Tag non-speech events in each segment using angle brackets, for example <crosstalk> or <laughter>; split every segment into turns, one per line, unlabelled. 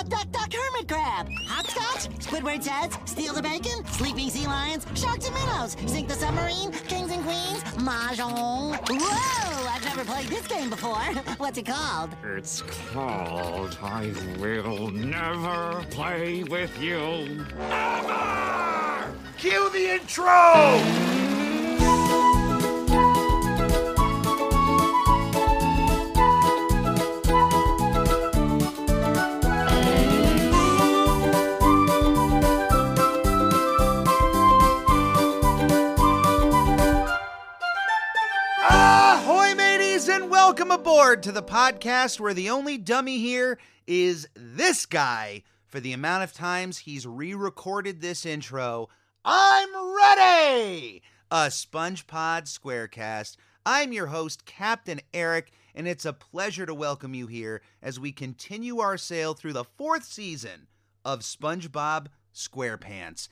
Duck, duck, duck, hermit crab. Hopscotch, Squidward says, steal the bacon, sleeping sea lions, sharks and minnows, sink the submarine, kings and queens, mahjong. Whoa, I've never played this game before. <laughs> What's it called?
It's called I Will Never Play With You. Ever!
Cue the intro! Welcome aboard to the podcast where the only dummy here is this guy. For the amount of times he's re recorded this intro, I'm ready! A SpongePod Squarecast. I'm your host, Captain Eric, and it's a pleasure to welcome you here as we continue our sail through the fourth season of SpongeBob SquarePants.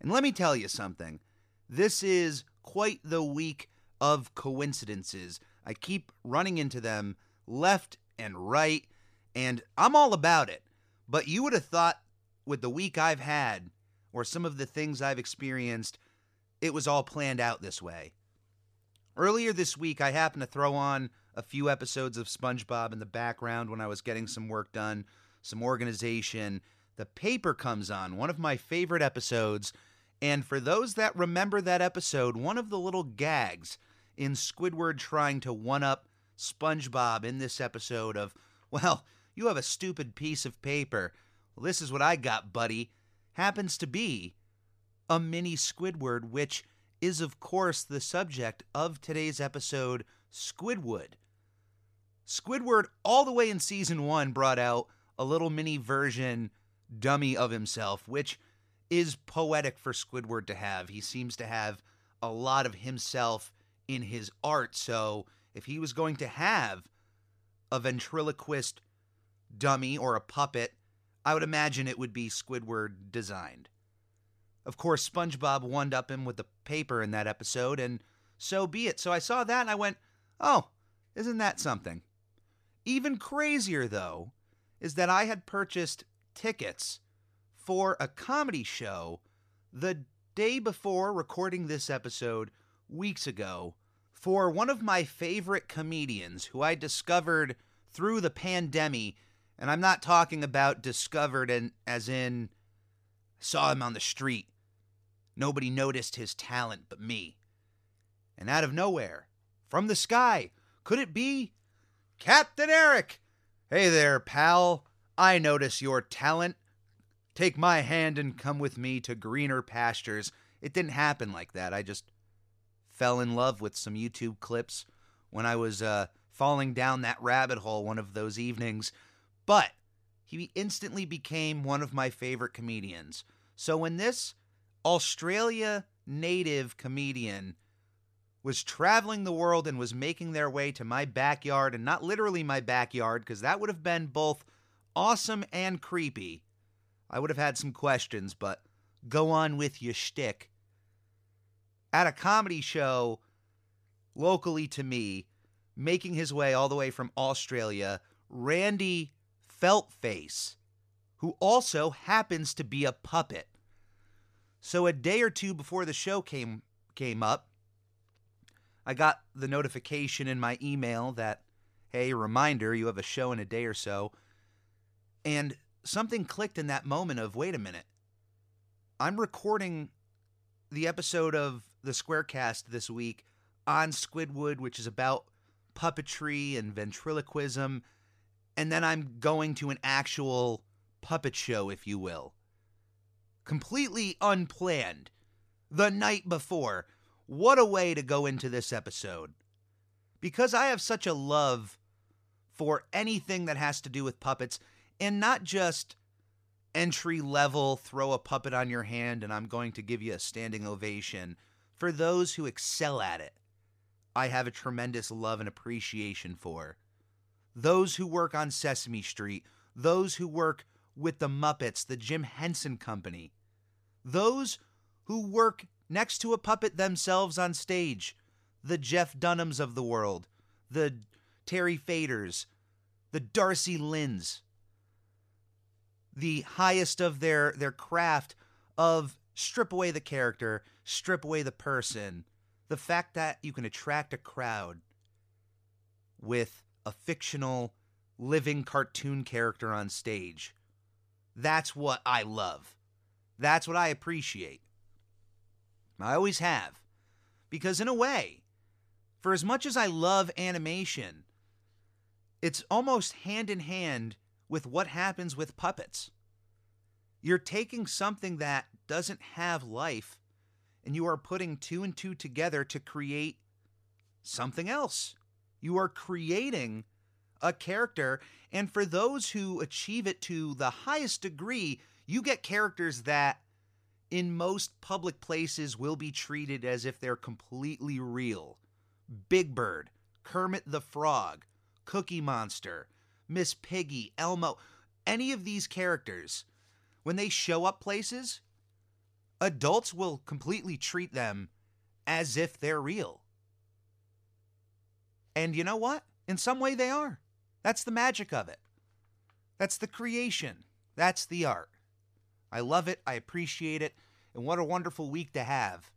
And let me tell you something this is quite the week of coincidences. I keep running into them left and right, and I'm all about it. But you would have thought, with the week I've had, or some of the things I've experienced, it was all planned out this way. Earlier this week, I happened to throw on a few episodes of SpongeBob in the background when I was getting some work done, some organization. The paper comes on, one of my favorite episodes. And for those that remember that episode, one of the little gags in Squidward trying to one up SpongeBob in this episode of, well, you have a stupid piece of paper. Well, this is what I got, buddy. Happens to be a mini Squidward, which is, of course, the subject of today's episode, Squid Wood. Squidward, all the way in season one, brought out a little mini version dummy of himself, which is poetic for Squidward to have. He seems to have a lot of himself in his art. So if he was going to have a ventriloquist dummy or a puppet, I would imagine it would be Squidward designed. Of course, SpongeBob wound up him with the paper in that episode, and so be it. So I saw that and I went, oh, isn't that something? Even crazier, though, is that I had purchased tickets for a comedy show the day before recording this episode weeks ago for one of my favorite comedians who I discovered through the pandemic. And I'm not talking about discovered and as in saw him on the street. Nobody noticed his talent but me. And out of nowhere, from the sky, could it be Captain Eric? Hey there, pal. I notice your talent. Take my hand and come with me to greener pastures. It didn't happen like that. I just fell in love with some YouTube clips when I was uh, falling down that rabbit hole one of those evenings. But he instantly became one of my favorite comedians. So when this Australia native comedian was traveling the world and was making their way to my backyard, and not literally my backyard, because that would have been both awesome and creepy. I would have had some questions, but go on with your shtick. At a comedy show locally to me, making his way all the way from Australia, Randy Feltface, who also happens to be a puppet. So a day or two before the show came came up, I got the notification in my email that hey, reminder, you have a show in a day or so. And something clicked in that moment of wait a minute. I'm recording the episode of the Squarecast this week on Squid Wood, which is about puppetry and ventriloquism, and then I'm going to an actual puppet show, if you will. Completely unplanned. The night before. What a way to go into this episode. Because I have such a love for anything that has to do with puppets, and not just entry level, throw a puppet on your hand and I'm going to give you a standing ovation. For those who excel at it, I have a tremendous love and appreciation for. Those who work on Sesame Street, those who work with the Muppets, the Jim Henson Company, those who work next to a puppet themselves on stage, the Jeff Dunhams of the world, the Terry Fators, the Darci Lynnes, the highest of their their craft of strip away the character, strip away the person. The fact that you can attract a crowd with a fictional living cartoon character on stage. That's what I love. That's what I appreciate. I always have. Because, in a way, for as much as I love animation, it's almost hand in hand with what happens with puppets. You're taking something that doesn't have life and you are putting two and two together to create something else. You are creating a character, and for those who achieve it to the highest degree, you get characters that in most public places will be treated as if they're completely real. Big Bird, Kermit the Frog, Cookie Monster, Miss Piggy, Elmo, any of these characters, when they show up places, adults will completely treat them as if they're real. And you know what? In some way, they are. That's the magic of it. That's the creation. That's the art. I love it. I appreciate it. And what a wonderful week to have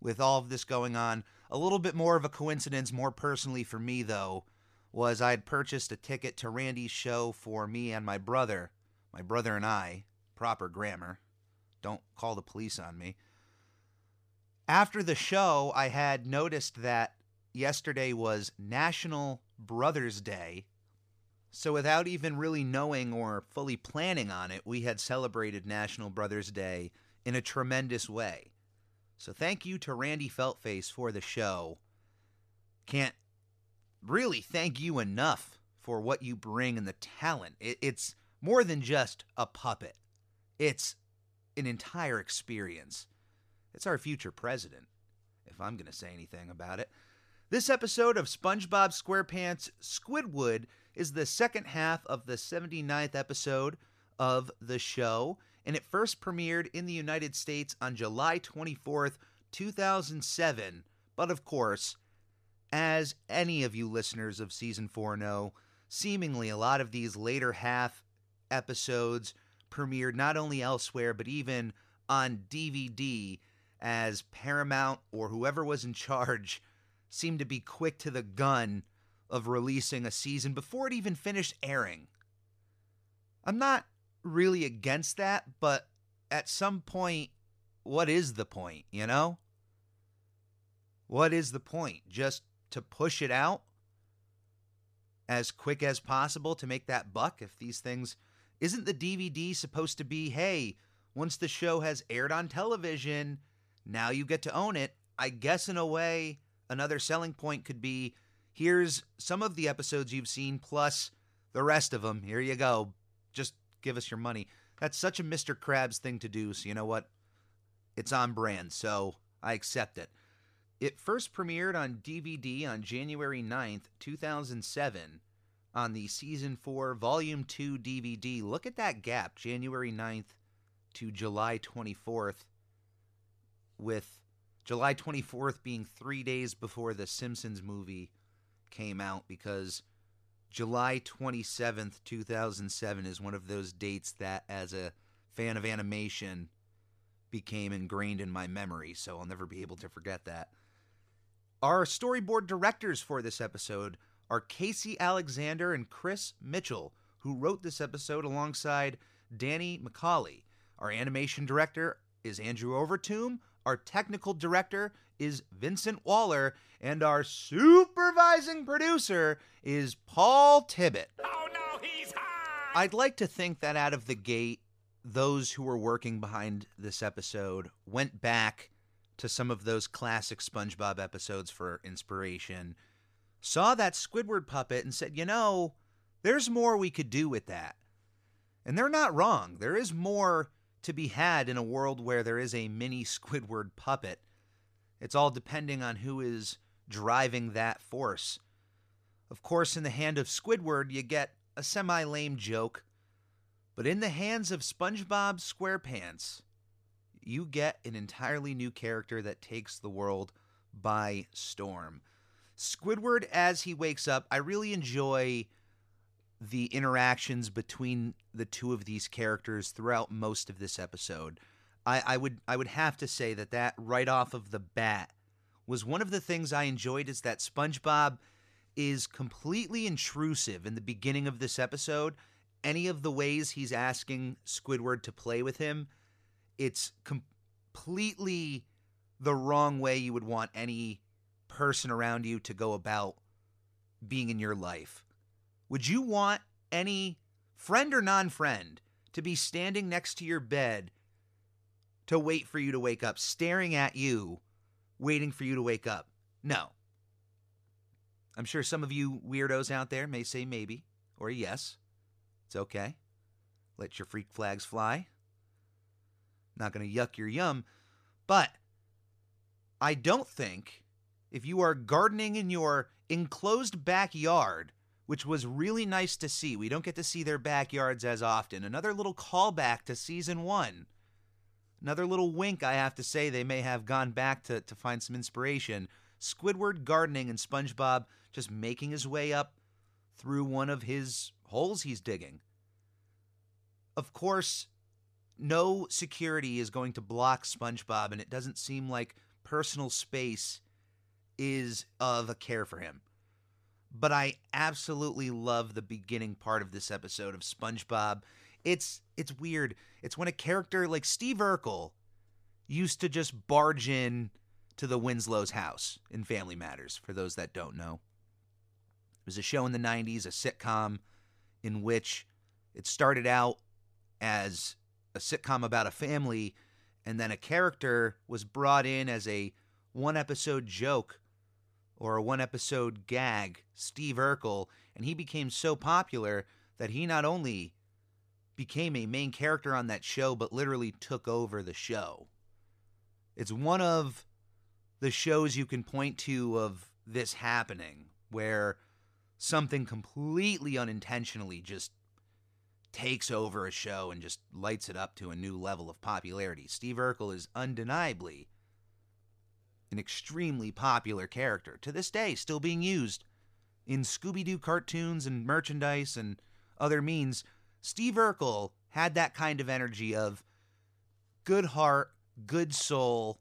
with all of this going on. A little bit more of a coincidence, more personally for me, though, was I had purchased a ticket to Randy's show for me and my brother, my brother and I, proper grammar. Don't call the police on me. After the show, I had noticed that yesterday was National Brothers Day. So, without even really knowing or fully planning on it, we had celebrated National Brothers Day in a tremendous way. So, thank you to Randy Feltface for the show. Can't really thank you enough for what you bring and the talent. it's more than just a puppet, it's an entire experience. It's our future president, if I'm going to say anything about it. This episode of SpongeBob SquarePants Squid Wood is the second half of the 79th episode of the show, and it first premiered in the United States on July 24th, 2007. But of course, as any of you listeners of season 4 know, seemingly a lot of these later half episodes premiered not only elsewhere, but even on DVD as Paramount or whoever was in charge seemed to be quick to the gun of releasing a season before it even finished airing. I'm not really against that, but at some point, what is the point, you know? What is the point? Just to push it out as quick as possible to make that buck if these things isn't the DVD supposed to be, hey, once the show has aired on television, now you get to own it. I guess in a way, another selling point could be here's some of the episodes you've seen plus the rest of them. Here you go. Just give us your money. That's such a Mr. Krabs thing to do, so you know what? It's on brand, so I accept it. It first premiered on DVD on January 9th, 2007, on the Season 4 Volume 2 DVD. Look at that gap, January 9th to July 24th, with July 24th being three days before the Simpsons movie came out because July 27th, 2007 is one of those dates that, as a fan of animation, became ingrained in my memory, so I'll never be able to forget that. Our storyboard directors for this episode are Casey Alexander and Chris Mitchell, who wrote this episode alongside Dani Michaeli. Our animation director is Andrew Overtoom, our technical director is Vincent Waller, and our supervising producer is Paul Tibbitt.
Oh no, he's high!
I'd like to think that out of the gate, those who were working behind this episode went back to some of those classic SpongeBob episodes for inspiration, saw that Squidward puppet, and said, you know, there's more we could do with that. And they're not wrong. There is more to be had in a world where there is a mini Squidward puppet. It's all depending on who is driving that force. Of course, in the hand of Squidward, you get a semi lame joke, but in the hands of SpongeBob SquarePants, you get an entirely new character that takes the world by storm. Squidward, as he wakes up, I really enjoy the interactions between the two of these characters throughout most of this episode. I, I would I would have to say that that right off of the bat was one of the things I enjoyed is that SpongeBob is completely intrusive in the beginning of this episode. Any of the ways he's asking Squidward to play with him, it's completely the wrong way you would want any person around you to go about being in your life. Would you want any friend or non friend to be standing next to your bed to wait for you to wake up, staring at you, waiting for you to wake up? No. I'm sure some of you weirdos out there may say maybe or yes. It's okay. Let your freak flags fly. Not going to yuck your yum. But I don't think if you are gardening in your enclosed backyard, which was really nice to see, we don't get to see their backyards as often. Another little callback to season one. Another little wink, I have to say, they may have gone back to, to find some inspiration. Squidward gardening and SpongeBob just making his way up through one of his holes he's digging. Of course, no security is going to block SpongeBob, and it doesn't seem like personal space is of a care for him. But I absolutely love the beginning part of this episode of SpongeBob. It's it's weird. It's when a character like Steve Urkel used to just barge in to the Winslow's house in Family Matters, for those that don't know. It was a show in the 90s, a sitcom in which it started out as a sitcom about a family, and then a character was brought in as a one episode joke or a one episode gag, Steve Urkel, and he became so popular that he not only became a main character on that show, but literally took over the show. It's one of the shows you can point to of this happening where something completely unintentionally just takes over a show and just lights it up to a new level of popularity. Steve Urkel is undeniably an extremely popular character to this day, still being used in Scooby Doo cartoons and merchandise and other means. Steve Urkel had that kind of energy of good heart, good soul,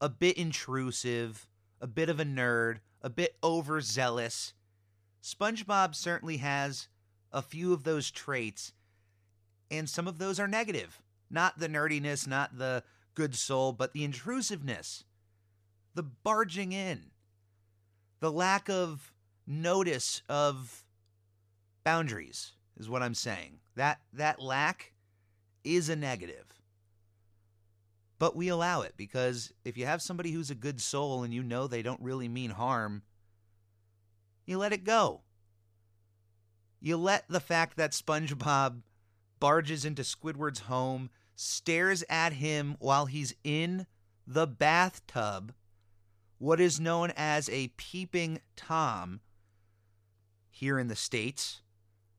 a bit intrusive, a bit of a nerd, a bit overzealous. SpongeBob certainly has a few of those traits and some of those are negative. Not the nerdiness, not the good soul, but the intrusiveness, the barging in, the lack of notice of boundaries is what I'm saying. That that lack is a negative. But we allow it because if you have somebody who's a good soul and you know they don't really mean harm, you let it go. You let the fact that SpongeBob barges into Squidward's home, stares at him while he's in the bathtub, what is known as a peeping Tom here in the States.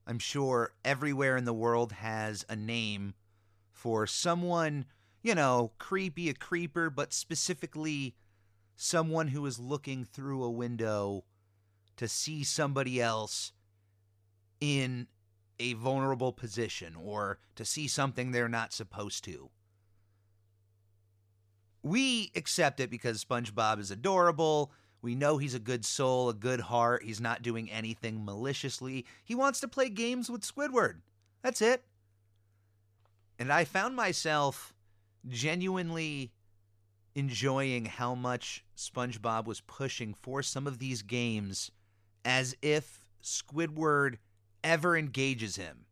I'm sure everywhere in the world has a name for someone, you know, creepy, a creeper, but specifically someone who is looking through a window to see somebody else in a vulnerable position or to see something they're not supposed to. We accept it because SpongeBob is adorable. We know he's a good soul, a good heart. He's not doing anything maliciously. He wants to play games with Squidward. That's it. And I found myself genuinely enjoying how much SpongeBob was pushing for some of these games as if Squidward ever engages him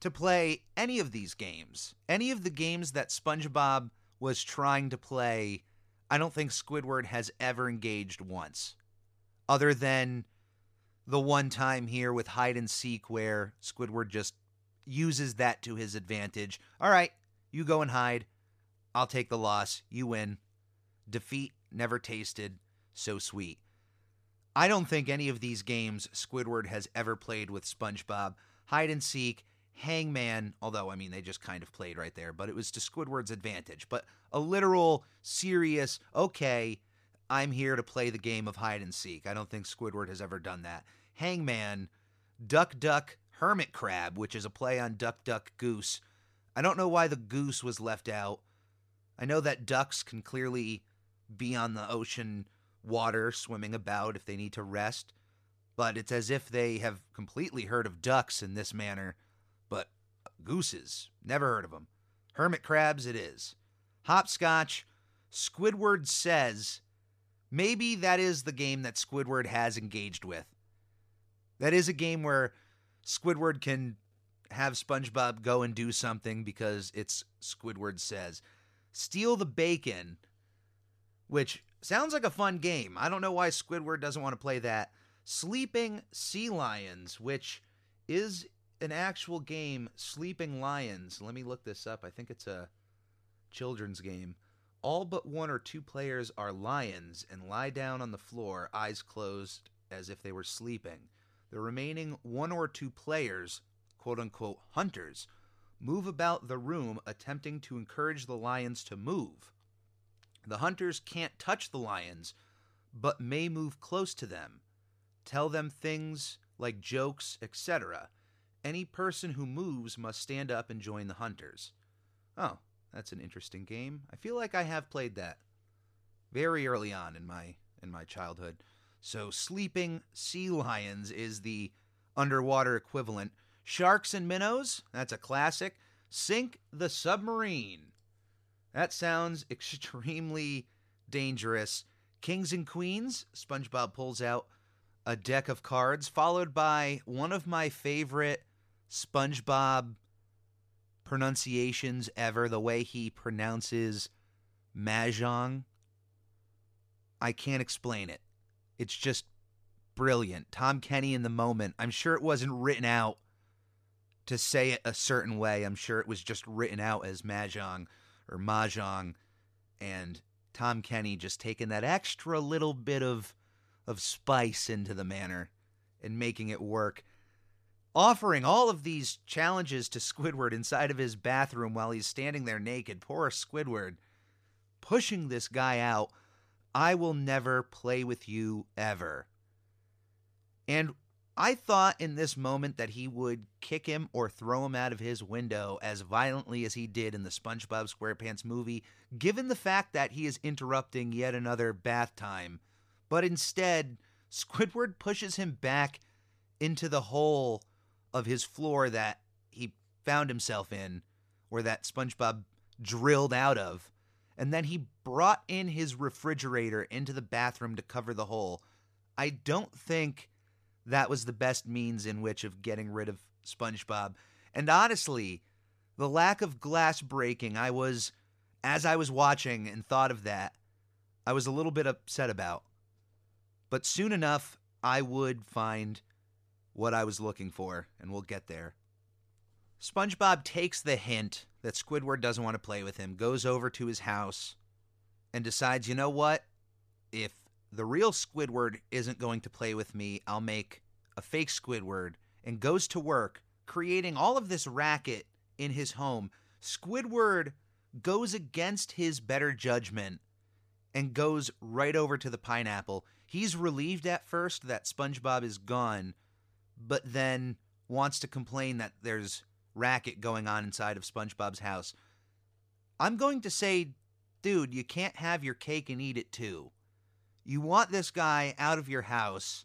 to play any of these games, any of the games that SpongeBob was trying to play, I don't think Squidward has ever engaged once. Other than the one time here with hide and seek where Squidward just uses that to his advantage. All right, you go and hide. I'll take the loss. You win. Defeat never tasted so sweet. I don't think any of these games Squidward has ever played with SpongeBob. Hide and seek, Hangman, although I mean they just kind of played right there, but it was to Squidward's advantage. But a literal, serious, okay, I'm here to play the game of hide and seek. I don't think Squidward has ever done that. Hangman, Duck Duck Hermit Crab, which is a play on Duck Duck Goose. I don't know why the goose was left out. I know that ducks can clearly be on the ocean water swimming about if they need to rest, but it's as if they have completely heard of ducks in this manner. Gooses, never heard of them. Hermit crabs, it is. Hopscotch, Squidward says maybe that is the game that Squidward has engaged with. That is a game where Squidward can have SpongeBob go and do something because it's Squidward says. Steal the Bacon, which sounds like a fun game. I don't know why Squidward doesn't want to play that. Sleeping Sea Lions, which is an actual game, Sleeping Lions. Let me look this up. I think it's a children's game. All but one or two players are lions and lie down on the floor, eyes closed, as if they were sleeping. The remaining one or two players, quote unquote hunters, move about the room attempting to encourage the lions to move. The hunters can't touch the lions, but may move close to them, tell them things like jokes, etc. Any person who moves must stand up and join the hunters. Oh, that's an interesting game. I feel like I have played that very early on in my in my childhood. So sleeping sea lions is the underwater equivalent. Sharks and minnows, that's a classic. Sink the submarine. That sounds <laughs> extremely dangerous. Kings and Queens, SpongeBob pulls out a deck of cards, followed by one of my favorite SpongeBob pronunciations ever, the way he pronounces Mahjong. I can't explain it. It's just brilliant. Tom Kenny in the moment. I'm sure it wasn't written out to say it a certain way. I'm sure it was just written out as Mahjong or Mahjong. And Tom Kenny just taking that extra little bit of of spice into the manner and making it work offering all of these challenges to Squidward inside of his bathroom while he's standing there naked. Poor Squidward. Pushing this guy out. I will never play with you ever. And I thought in this moment that he would kick him or throw him out of his window as violently as he did in the SpongeBob SquarePants movie, given the fact that he is interrupting yet another bath time. But instead, Squidward pushes him back into the hole of his floor that he found himself in, or that SpongeBob drilled out of. And then he brought in his refrigerator into the bathroom to cover the hole. I don't think that was the best means in which of getting rid of SpongeBob. And honestly, the lack of glass breaking, I was, as I was watching and thought of that, I was a little bit upset about. But soon enough, I would find what I was looking for, and we'll get there. SpongeBob takes the hint that Squidward doesn't want to play with him, goes over to his house, and decides, you know what? If the real Squidward isn't going to play with me, I'll make a fake Squidward, and goes to work, creating all of this racket in his home. Squidward goes against his better judgment and goes right over to the pineapple. He's relieved at first that SpongeBob is gone, but then wants to complain that there's racket going on inside of SpongeBob's house. I'm going to say, dude, you can't have your cake and eat it too. You want this guy out of your house.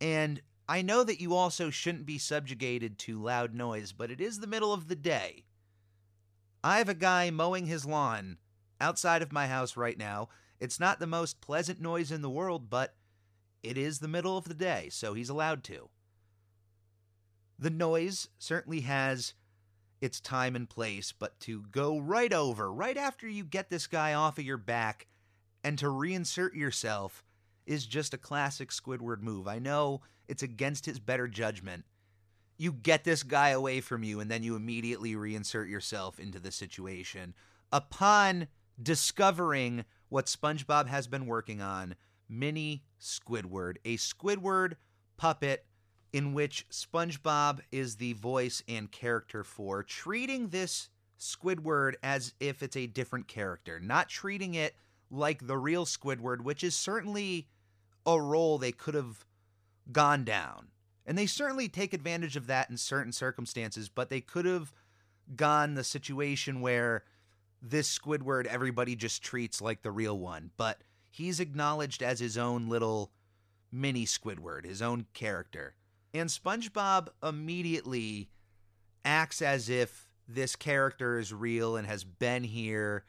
And I know that you also shouldn't be subjugated to loud noise, but it is the middle of the day. I have a guy mowing his lawn outside of my house right now. It's not the most pleasant noise in the world, but it is the middle of the day, so he's allowed to. The noise certainly has its time and place, but to go right over, right after you get this guy off of your back, and to reinsert yourself is just a classic Squidward move. I know it's against his better judgment. You get this guy away from you, and then you immediately reinsert yourself into the situation. Upon discovering what SpongeBob has been working on, Mini Squidward, a Squidward puppet in which SpongeBob is the voice and character for, treating this Squidward as if it's a different character, not treating it like the real Squidward, which is certainly a role they could have gone down. And they certainly take advantage of that in certain circumstances, but they could have gone the situation where this Squidward everybody just treats like the real one, but he's acknowledged as his own little mini Squidward, his own character. And SpongeBob immediately acts as if this character is real and has been here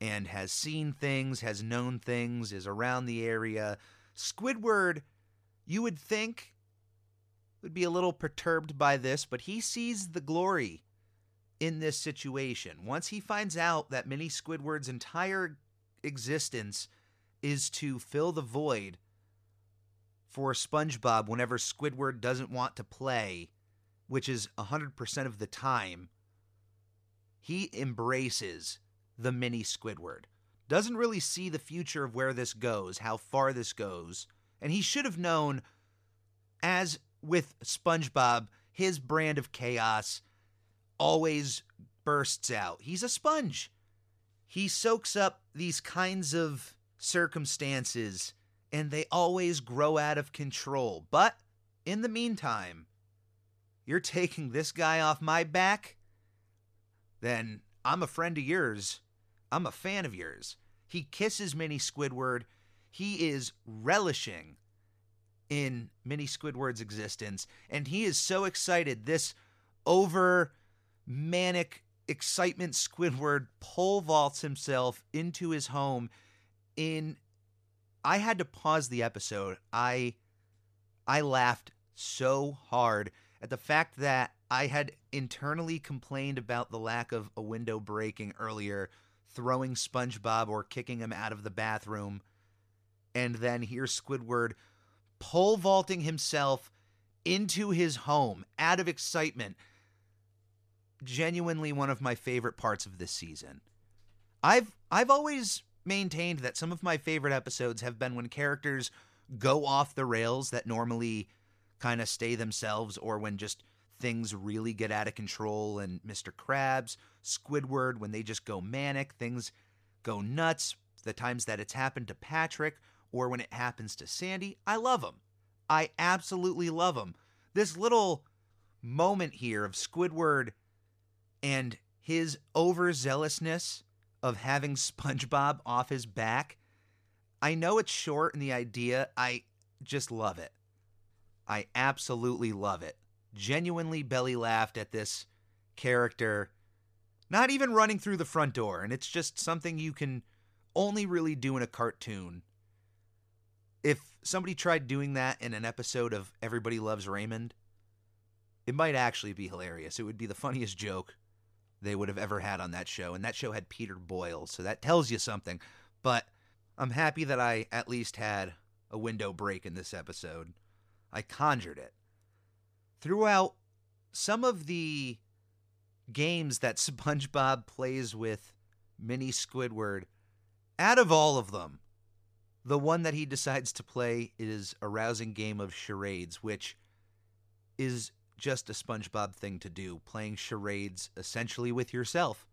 and has seen things, has known things, is around the area. Squidward, you would think, would be a little perturbed by this, but he sees the glory in this situation. Once he finds out that Mini Squidward's entire existence is to fill the void for SpongeBob whenever Squidward doesn't want to play, which is 100% of the time, he embraces the Mini Squidward. Doesn't really see the future of where this goes, how far this goes, and he should have known, as with SpongeBob, his brand of chaos always bursts out. He's a sponge. He soaks up these kinds of circumstances and they always grow out of control. But in the meantime, you're taking this guy off my back, then I'm a friend of yours. I'm a fan of yours. He kisses Mini Squidward. He is relishing in Mini Squidward's existence, and he is so excited. This over manic excitement Squidward pole vaults himself into his home in I had to pause the episode. I I laughed so hard at the fact that I had internally complained about the lack of a window breaking earlier, throwing SpongeBob or kicking him out of the bathroom, and then here's Squidward pole vaulting himself into his home out of excitement genuinely one of my favorite parts of this season. I've I've always maintained that some of my favorite episodes have been when characters go off the rails that normally kind of stay themselves or when just things really get out of control and Mr. Krabs, Squidward when they just go manic, things go nuts, the times that it's happened to Patrick or when it happens to Sandy, I love them. I absolutely love them. This little moment here of Squidward and his overzealousness of having <laughs> SpongeBob off his back. I know it's short in the idea. I just love it. I absolutely love it. Genuinely belly laughed at this character not even running through the front door, and it's just something you can only really do in a cartoon. If somebody tried doing that in an episode of Everybody Loves Raymond, it might actually be hilarious. It would be the funniest joke they would have ever had on that show. And that show had Peter Boyle, so that tells you something. But I'm happy that I at least had a window break in this episode. I conjured it. Throughout some of the games that <laughs> SpongeBob plays with Mini Squidward, out of all of them, the one that he decides to play is a rousing game of charades, which is just a SpongeBob thing to do, playing charades essentially with yourself.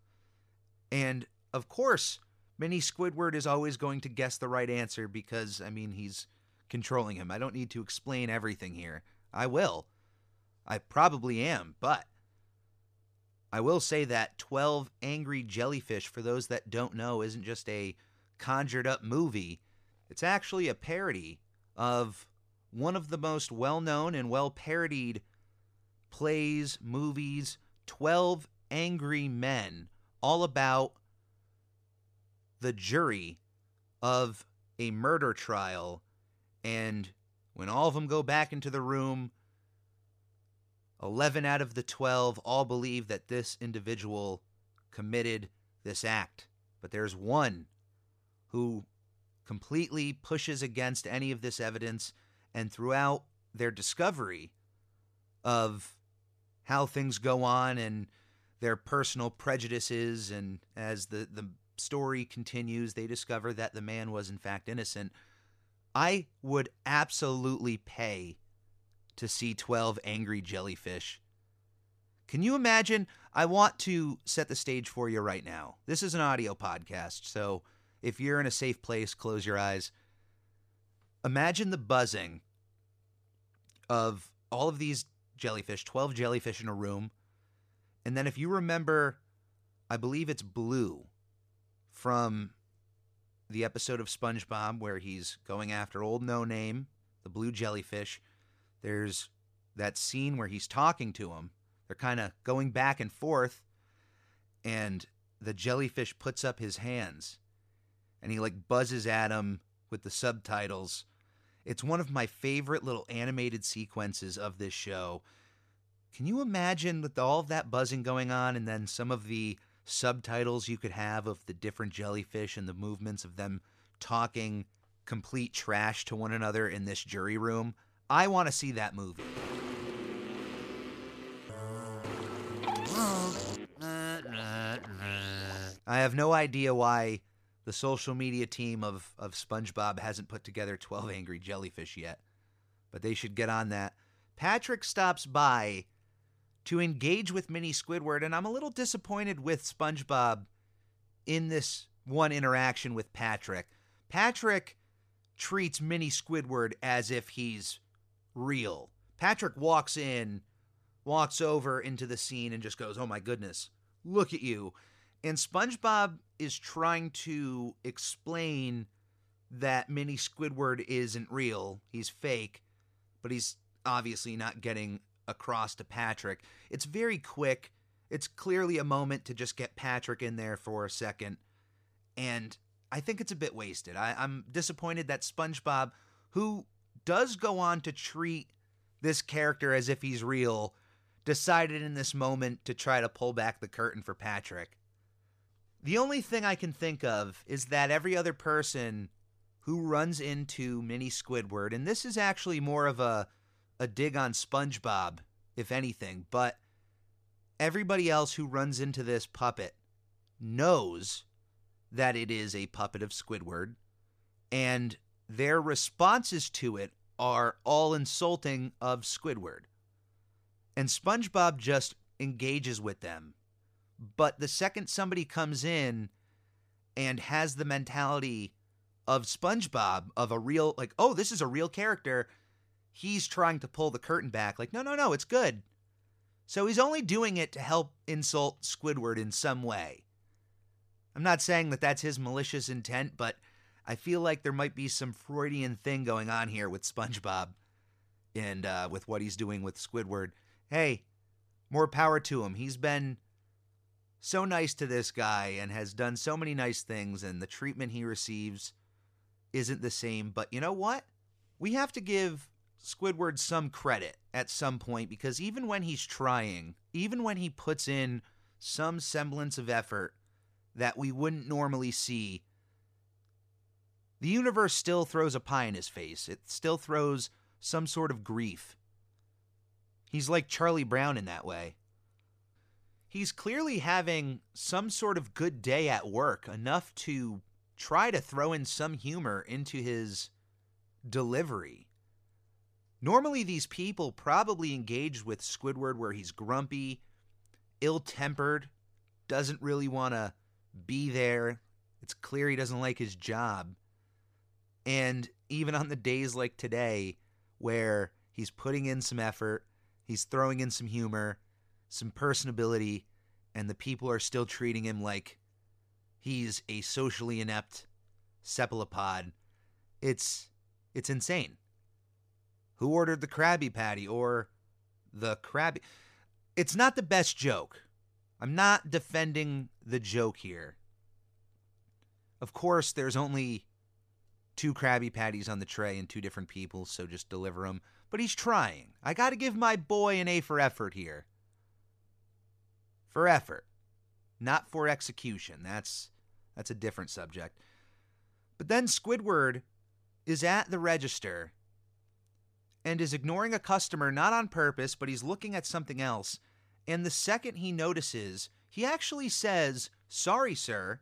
And of course, Mini Squidward is always going to guess the right answer because, I mean, he's controlling him. I don't need to explain everything here. I will. I probably am, but I will say that 12 Angry Jellyfish, for those that don't know, isn't just a conjured up movie. It's actually a parody of one of the most well known and well parodied plays, movies, 12 Angry Men, all about the jury of a murder trial. And when all of them go back into the room, 11 out of the 12 all believe that this individual committed this act. But there's one who completely pushes against any of this evidence, and throughout their discovery of how things go on and their personal prejudices. And as the the story continues they discover that the man was in fact innocent. I would absolutely pay to see 12 angry jellyfish. Can you imagine? I want to set the stage for you right now. This is an audio podcast so if you're in a safe place close your eyes. Imagine the buzzing of all of these jellyfish, 12 jellyfish in a room. And then if you remember, I believe it's Blue from the episode of SpongeBob where he's going after old no name, the blue jellyfish. There's that scene where he's talking to him. They're kind of going back and forth, and the jellyfish puts up his hands and he like buzzes at him with the subtitles. It's one of my favorite little animated sequences of this show. Can you imagine with all of that buzzing going on and then some of the subtitles you could have of the different jellyfish and the movements of them talking complete trash to one another in this jury room? I want to see that movie. I have no idea why the social media team of, of SpongeBob hasn't put together 12 Angry Jellyfish yet, but they should get on that. Patrick stops by to engage with Mini Squidward, and I'm a little disappointed with SpongeBob in this one interaction with Patrick. Patrick treats Mini Squidward as if he's real. Patrick walks in, walks over into the scene, and just goes, Oh my goodness, look at you. And SpongeBob is trying to explain that Mini Squidward isn't real. He's fake, but he's obviously not getting across to Patrick. It's very quick. It's clearly a moment to just get Patrick in there for a second. And I think it's a bit wasted. I, am disappointed that SpongeBob, who does go on to treat this character as if he's real, decided in this moment to try to pull back the curtain for Patrick. The only thing I can think of is that every other person who runs into Mini Squidward, and this is actually more of a, a dig on SpongeBob, if anything, but everybody else who runs into this puppet knows that it is a puppet of Squidward, and their responses to it are all insulting of Squidward. And SpongeBob just engages with them but the second somebody comes in and has the mentality of SpongeBob, of a real, like, oh, this is a real character, he's trying to pull the curtain back. Like, no, no, no, it's good. So he's only doing it to help insult Squidward in some way. I'm not saying that that's his malicious intent, but I feel like there might be some Freudian thing going on here with SpongeBob and uh, with what he's doing with Squidward. Hey, more power to him. He's been so nice to this guy and has done so many nice things, and the treatment he receives isn't the same. But you know what? We have to give Squidward some credit at some point because even when he's trying, even when he puts in some semblance of effort that we wouldn't normally see, the universe still throws a pie in his face. It still throws some sort of grief. He's like Charlie Brown in that way he's clearly having some sort of good day at work, enough to try to throw in some humor into his delivery. Normally, these people probably engage with Squidward where he's grumpy, ill tempered, doesn't really want to be there. It's clear he doesn't like his job. And even on the days like today, where he's putting in some effort, he's throwing in some humor, some personability, and the people are still treating him like he's a socially inept cephalopod. It's it's insane. Who ordered the Krabby Patty or the Krabby? It's not the best joke. I'm not defending the joke here. Of course, there's only two Krabby Patties on the tray and two different people, so just deliver them. But he's trying. I got to give my boy an A for effort here for effort, not for execution. That's that's a different subject. But then Squidward is at the register and is ignoring a customer not on purpose, but he's looking at something else. And the second he notices, he actually says, "Sorry, sir,"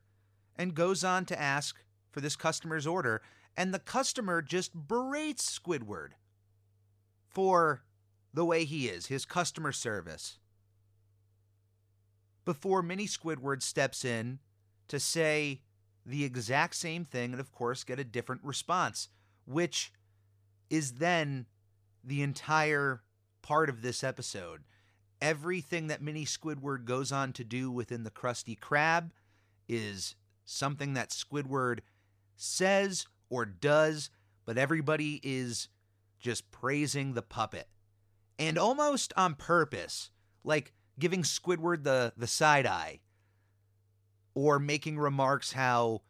and goes on to ask for this customer's order, and the customer just berates Squidward for the way he is, his customer service before Mini Squidward steps in to say the exact same thing and, of course, get a different response, which is then the entire part of this episode. Everything that Mini Squidward goes on to do within the Krusty Krab is something that Squidward says or does, but everybody is just praising the puppet. And almost on purpose, like giving Squidward the, the side eye, or making remarks how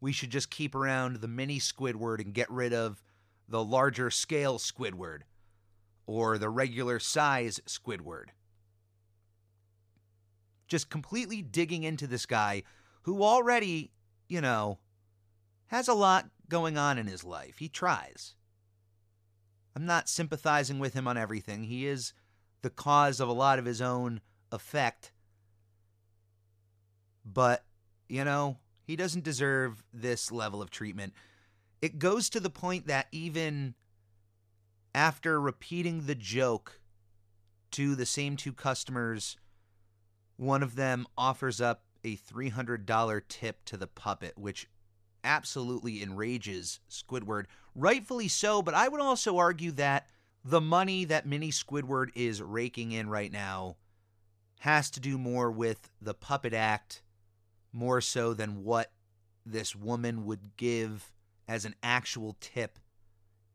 we should just keep around the mini Squidward and get rid of the larger scale Squidward, or the regular size Squidward. Just completely digging into this guy who already, you know, has a lot going on in his life. He tries. I'm not sympathizing with him on everything. He is the cause of a lot of his own effect. But, you know, he doesn't deserve this level of treatment. It goes to the point that even after repeating the joke to the same two customers, one of them offers up a $300 tip to the puppet, which absolutely enrages Squidward. Rightfully so, but I would also argue that the money that Mini Squidward is raking in right now has to do more with the puppet act more so than what this woman would give as an actual tip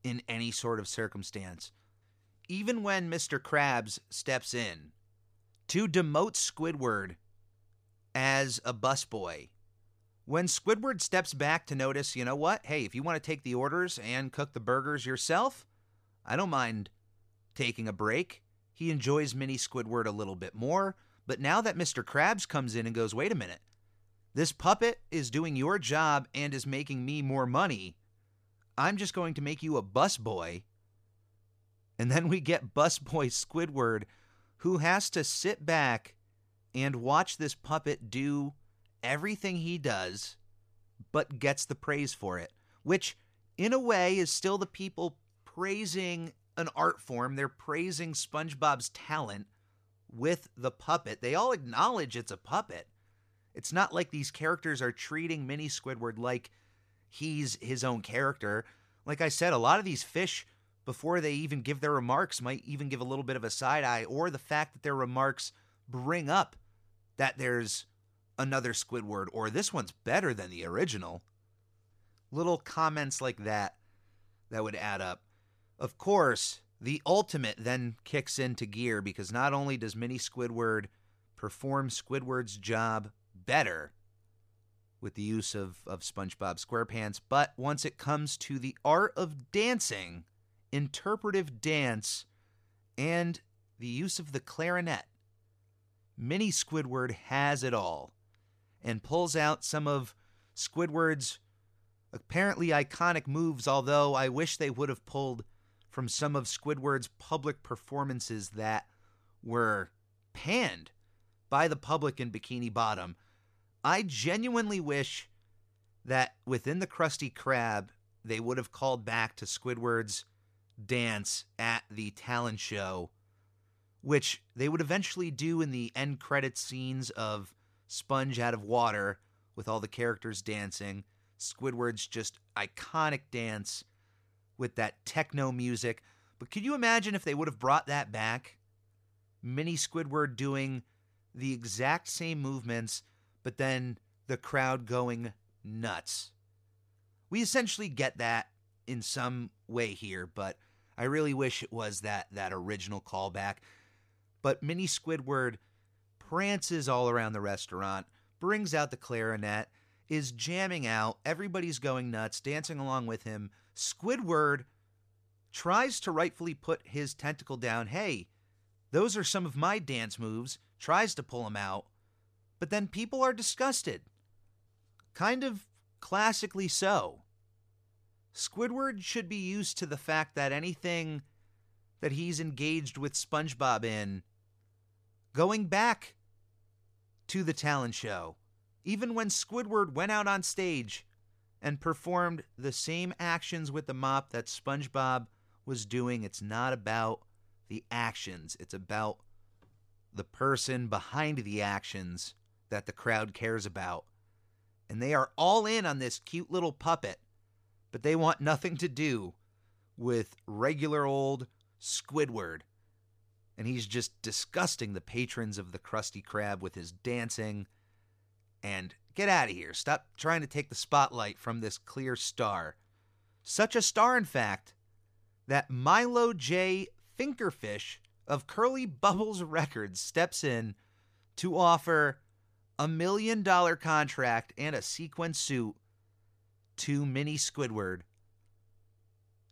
in any sort of circumstance. Even when Mr. Krabs steps in to demote Squidward as a busboy, when Squidward steps back to notice, you know what? Hey, if you want to take the orders and cook the burgers yourself, I don't mind taking a break. He enjoys Mini Squidward a little bit more. But now that Mr. Krabs comes in and goes, wait a minute, this puppet is doing your job and is making me more money. I'm just going to make you a busboy. And then we get busboy Squidward, who has to sit back and watch this puppet do everything he does, but gets the praise for it, which in a way is still the people praising an art form. They're praising SpongeBob's talent with the puppet. They all acknowledge it's a puppet. It's not like these characters are treating Mini Squidward like he's his own character. Like I said, a lot of these fish, before they even give their remarks, might even give a little bit of a side eye, or the fact that their remarks bring up that there's another Squidward, or this one's better than the original. Little comments like that that would add up. Of course, the ultimate then kicks into gear because not only does Mini Squidward perform Squidward's job better with the use of, of SpongeBob SquarePants, but once it comes to the art of dancing, interpretive dance, and the use of the clarinet, Mini Squidward has it all and pulls out some of Squidward's apparently iconic moves, although I wish they would have pulled from some of Squidward's public performances that were panned by the public in Bikini Bottom. I genuinely wish that within the Krusty Krab, they would have called back to Squidward's dance at the talent show, which they would eventually do in the end credit scenes of Sponge Out of Water with all the characters dancing. Squidward's just iconic dance with that techno music. But could you imagine if they would have brought that back? Mini Squidward doing the exact same movements, but then the crowd going nuts. We essentially get that in some way here, but I really wish it was that that original callback. But Mini Squidward prances all around the restaurant, brings out the clarinet, is jamming out. Everybody's going nuts, dancing along with him. Squidward tries to rightfully put his tentacle down. Hey, those are some of my dance moves, tries to pull him out. But then people are disgusted. Kind of classically so. Squidward should be used to the fact that anything that he's engaged with SpongeBob in, going back to the talent show, even when Squidward went out on stage and performed the same actions with the mop that SpongeBob was doing, it's not about the actions, it's about the person behind the actions that the crowd cares about. And they are all in on this cute little puppet, but they want nothing to do with regular old Squidward. and he's just disgusting the patrons of the Krusty Krab with his dancing. And get out of here. Stop trying to take the spotlight from this clear star. Such a star, in fact, that Milo J. Finkerfish of Curly Bubbles Records steps in to offer a million dollar contract and a sequin suit to Mini Squidward.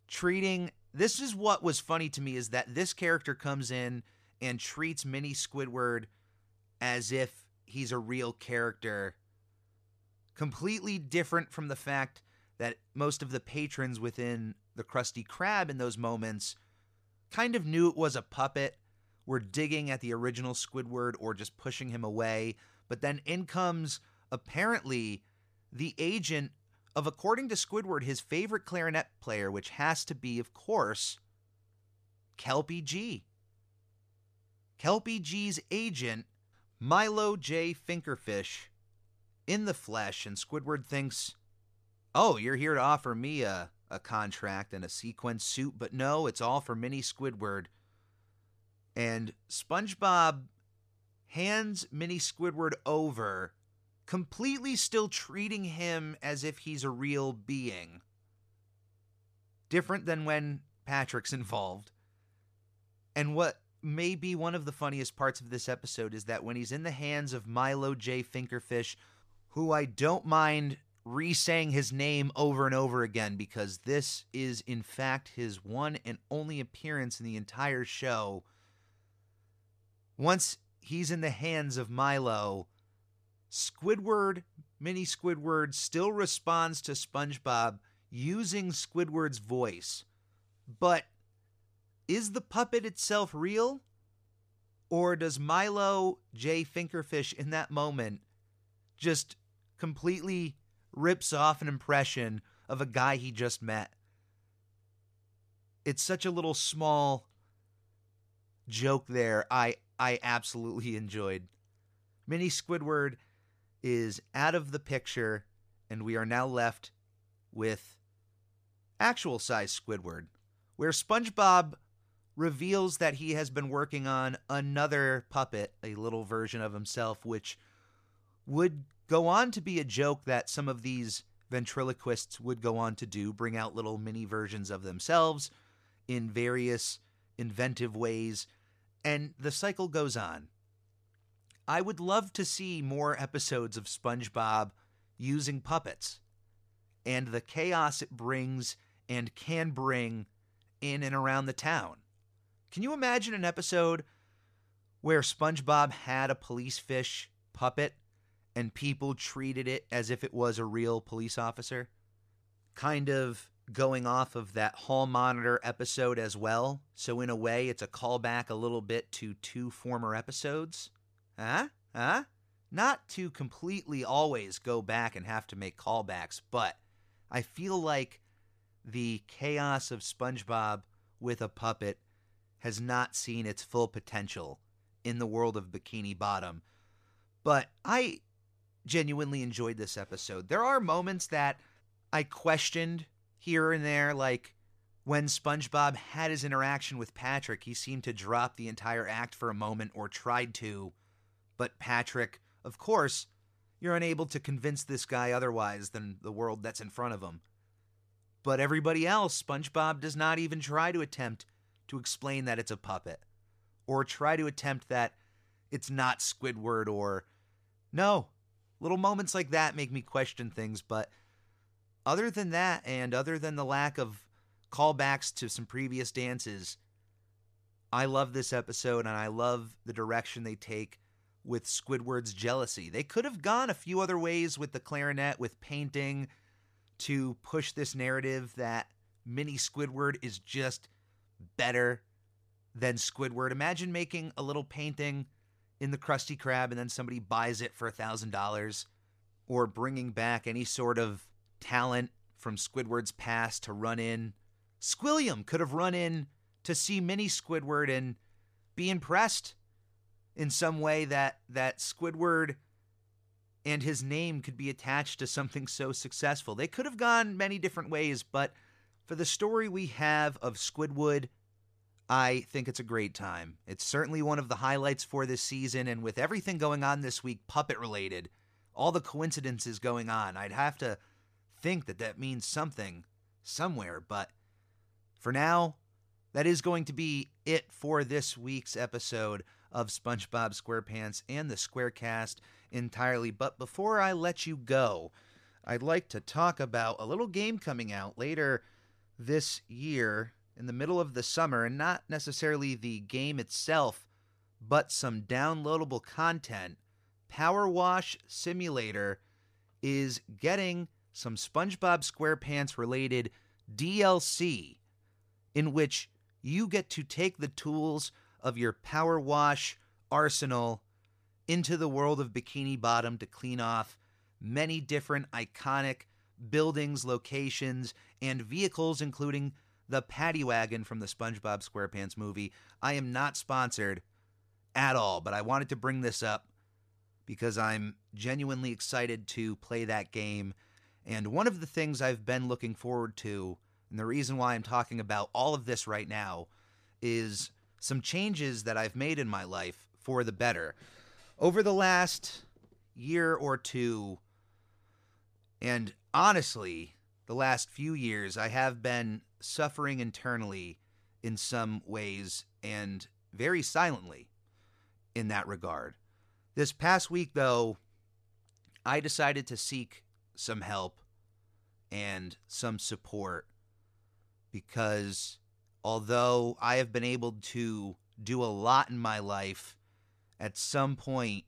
Treating this is what was funny to me is that this character comes in and treats Mini Squidward as if he's a real character. Completely different from the fact that most of the patrons within the Krusty Krab in those moments kind of knew it was a puppet, were digging at the original Squidward or just pushing him away. But then in comes apparently the agent of, according to Squidward, his favorite clarinet player, which has to be, of course, Kelpie G. Kelpie G's agent, Milo J. Finkerfish, in the flesh, and Squidward thinks, Oh, you're here to offer me a, a contract and a sequence suit, but no, it's all for Mini Squidward. And SpongeBob hands Mini Squidward over completely still treating him as if he's a real being. Different than when Patrick's <laughs> involved. And what may be one of the funniest parts of this episode is that when he's in the hands of Milo J. Finkerfish, who I don't mind re saying his name over and over again because this is, in fact, his one and only appearance in the entire show. Once he's in the hands of Milo, Squidward, Mini Squidward, still responds to SpongeBob using Squidward's voice. But is the puppet itself real? Or does Milo J. Finkerfish in that moment just completely rips off an impression of a guy he just met? It's such a little small joke there. I I absolutely enjoyed. Mini Squidward is out of the picture, and we are now left with actual size Squidward, where SpongeBob reveals that he has been working on another puppet, a little version of himself, which would go on to be a joke that some of these ventriloquists would go on to do, bring out little mini versions of themselves in various inventive ways, and the cycle goes on. I would love to see more episodes of SpongeBob using puppets and the chaos it brings and can bring in and around the town. Can you imagine an episode where SpongeBob had a police fish puppet and people treated it as if it was a real police officer? Kind of going off of that hall monitor episode as well. So, in a way, it's a callback a little bit to two former episodes. Huh? Huh? Not to completely always go back and have to make callbacks, but I feel like the chaos of SpongeBob with a puppet has not seen its full potential in the world of Bikini Bottom. But I genuinely enjoyed this episode. There are moments that I questioned here and there, like when SpongeBob had his interaction with Patrick, he seemed to drop the entire act for a moment or tried to but Patrick, of course, you're unable to convince this guy otherwise than the world that's in front of him. But everybody else, SpongeBob does not even try to attempt to explain that it's a puppet, or try to attempt that it's not Squidward, or. No. Little moments like that make me question things, but other than that, and other than the lack of callbacks to some previous dances, I love this episode and I love the direction they take with Squidward's jealousy. They could have gone a few other ways with the clarinet, with painting, to push this narrative that Mini Squidward is just better than Squidward. Imagine making a little painting in the Krusty Krab and then somebody buys it for a $1,000, or bringing back any sort of talent from Squidward's past to run in. Squilliam could have run in to see Mini Squidward and be impressed in some way that that Squidward and his name could be attached to something so successful. They could have gone many different ways, but for the story we have of Squidward, I think it's a great time. It's certainly one of the highlights for this season, and with everything going on this week, puppet related, all the coincidences going on, I'd have to think that that means something somewhere. But for now, that is going to be it for this week's episode of SpongeBob SquarePants and the Squarecast entirely. But before I let you go, I'd like to talk about a little game coming out later this year in the middle of the summer, and not necessarily the game itself, but some downloadable content. Power Wash Simulator is getting some SpongeBob SquarePants related DLC in which you get to take the tools of your Power Wash arsenal into the world of Bikini Bottom to clean off many different iconic buildings, locations, and vehicles, including the paddy wagon from the SpongeBob SquarePants movie. I am not sponsored at all, but I wanted to bring this up because I'm genuinely excited to play that game. And one of the things I've been looking forward to, and the reason why I'm talking about all of this right now, is some changes that I've made in my life for the better. Over the last year or two, and honestly, the last few years, I have been suffering internally in some ways and very silently in that regard. This past week, though, I decided to seek some help and some support because although I have been able to do a lot in my life, at some point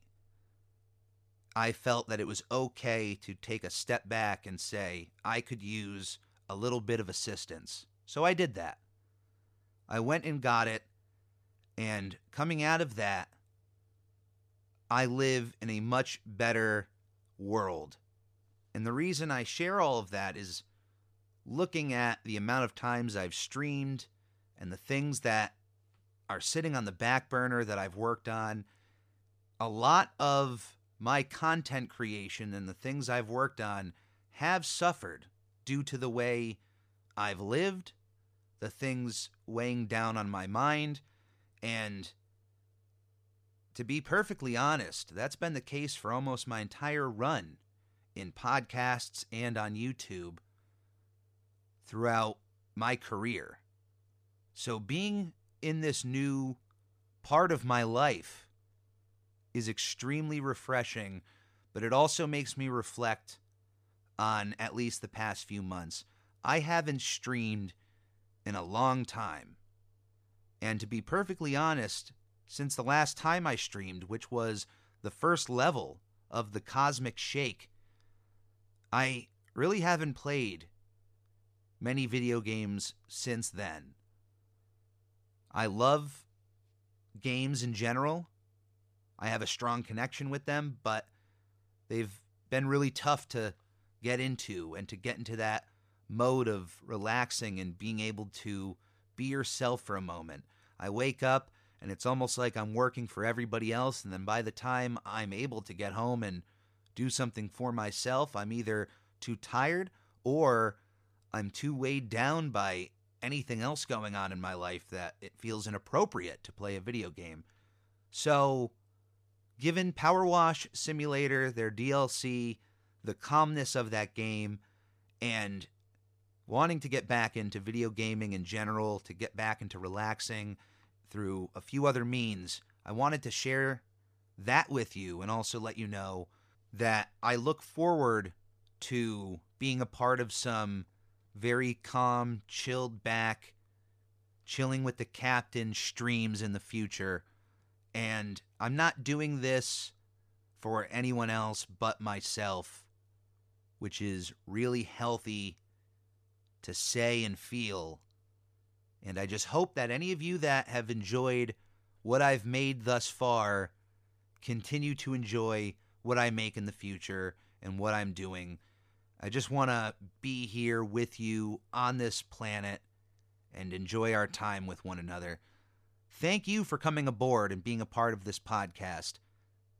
I felt that it was okay to take a step back and say, I could use a little bit of assistance. So I did that. I went and got it, and coming out of that, I live in a much better world. And the reason I share all of that is looking at the amount of times I've streamed and the things that are sitting on the back burner that I've worked on. A lot of my content creation and the things I've worked on have suffered due to the way I've lived, the things weighing down on my mind, and to be perfectly honest, that's been the case for almost my entire run in podcasts and on YouTube throughout my career. So being in this new part of my life is extremely refreshing, but it also makes me reflect on at least the past few months. I haven't streamed in a long time. And to be perfectly honest, since the last time I streamed, which was the first level of the Cosmic Shake, I really haven't played many video games since then. I love games in general. I have a strong connection with them, but they've been really tough to get into and to get into that mode of relaxing and being able to be yourself for a moment. I wake up and it's almost like I'm working for everybody else. And then by the time I'm able to get home and do something for myself, I'm either too tired or I'm too weighed down by anything else going on in my life that it feels inappropriate to play a video game. So, given Power Wash Simulator, their DLC, the calmness of that game, and wanting to get back into video gaming in general, to get back into relaxing, through a few other means, I wanted to share that with you and also let you know that I look forward to being a part of some very calm, chilled back, chilling with the captain streams in the future. And I'm not doing this for anyone else but myself, which is really healthy to say and feel and I just hope that any of you that have enjoyed what I've made thus far continue to enjoy what I make in the future and what I'm doing. I just want to be here with you on this planet and enjoy our time with one another. Thank you for coming aboard and being a part of this podcast.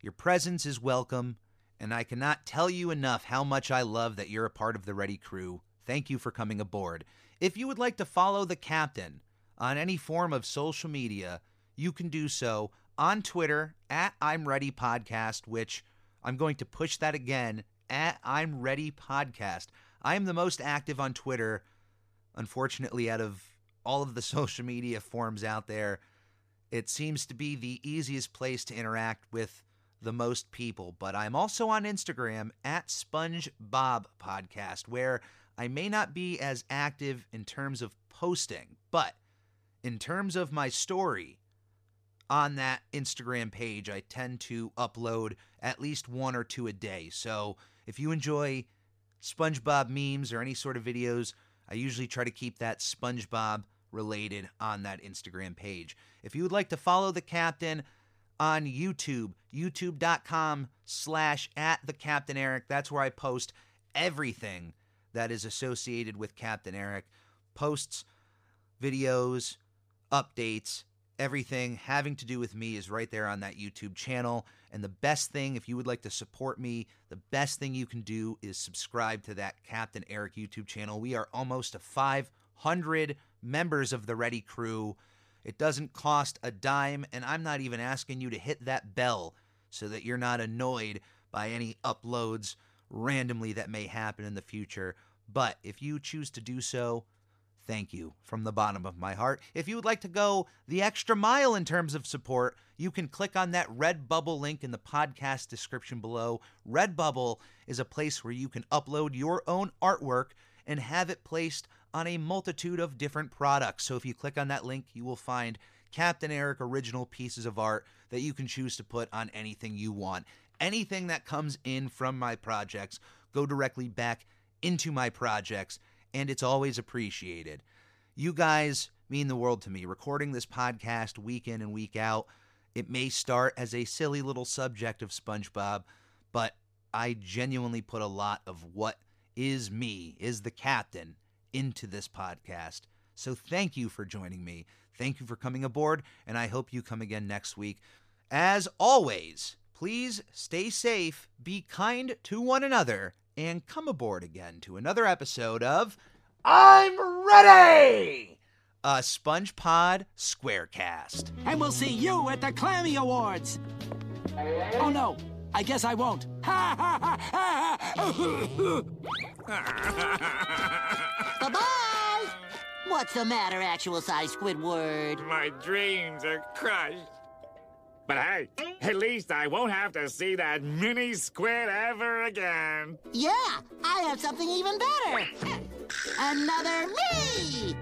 Your presence is welcome, and I cannot tell you enough how much I love that you're a part of the Ready Crew. Thank you for coming aboard. If you would like to follow the captain on any form of social media, you can do so on Twitter at I'm Ready Podcast, which I'm going to push that again at I'm Ready Podcast. I am the most active on Twitter, unfortunately, out of all of the <laughs> social media forms out there. It seems to be the easiest place to interact with the most people, but I'm also on Instagram at SpongeBob Podcast, where I may not be as active in terms of posting, but in terms of my story on that Instagram page, I tend to upload at least one or two a day. So if you enjoy SpongeBob memes or any sort of videos, I usually try to keep that SpongeBob related on that Instagram page. If you would like to follow the captain on YouTube, youtube.com slash at the Captain Eric, that's where I post everything that is associated with Captain Eric. Posts, videos, updates, everything having to do with me is right there on that YouTube channel. And the best thing, if you would like to support me, the best thing you can do is subscribe to that Captain Eric YouTube channel. We are almost to 500 members of the Ready Crew. It doesn't cost a dime, and I'm not even asking you to hit that bell so that you're not annoyed by any uploads randomly that may happen in the future. But if you choose to do so, thank you from the bottom of my heart. If you would like to go the extra mile in terms of support, you can click on that Redbubble link in the podcast description below. Redbubble is a place where you can upload your own artwork and have it placed on a multitude of different products. So if you click on that link, you will find Captain Eric original pieces of art that you can choose to put on anything you want. Anything that comes in from my projects go directly back into my projects and it's always appreciated. You guys mean the world to me. Recording this podcast week in and week out, it may start as a silly little subject of SpongeBob, but I genuinely put a lot of what is me, is the captain, into this podcast. So thank you for joining me. Thank you for coming aboard, and I hope you come again next week. As always, please stay safe, be kind to one another, and come aboard again to another episode of I'm Ready! A SpongePod Squarecast.
And we'll see you at the Clammy Awards. Oh no, I guess I won't. Ha ha ha ha!
Bye-bye! What's the matter, actual-size Squidward?
My dreams are crushed. But hey, at least I won't have to see that mini squid ever again.
Yeah, I have something even better. Another me!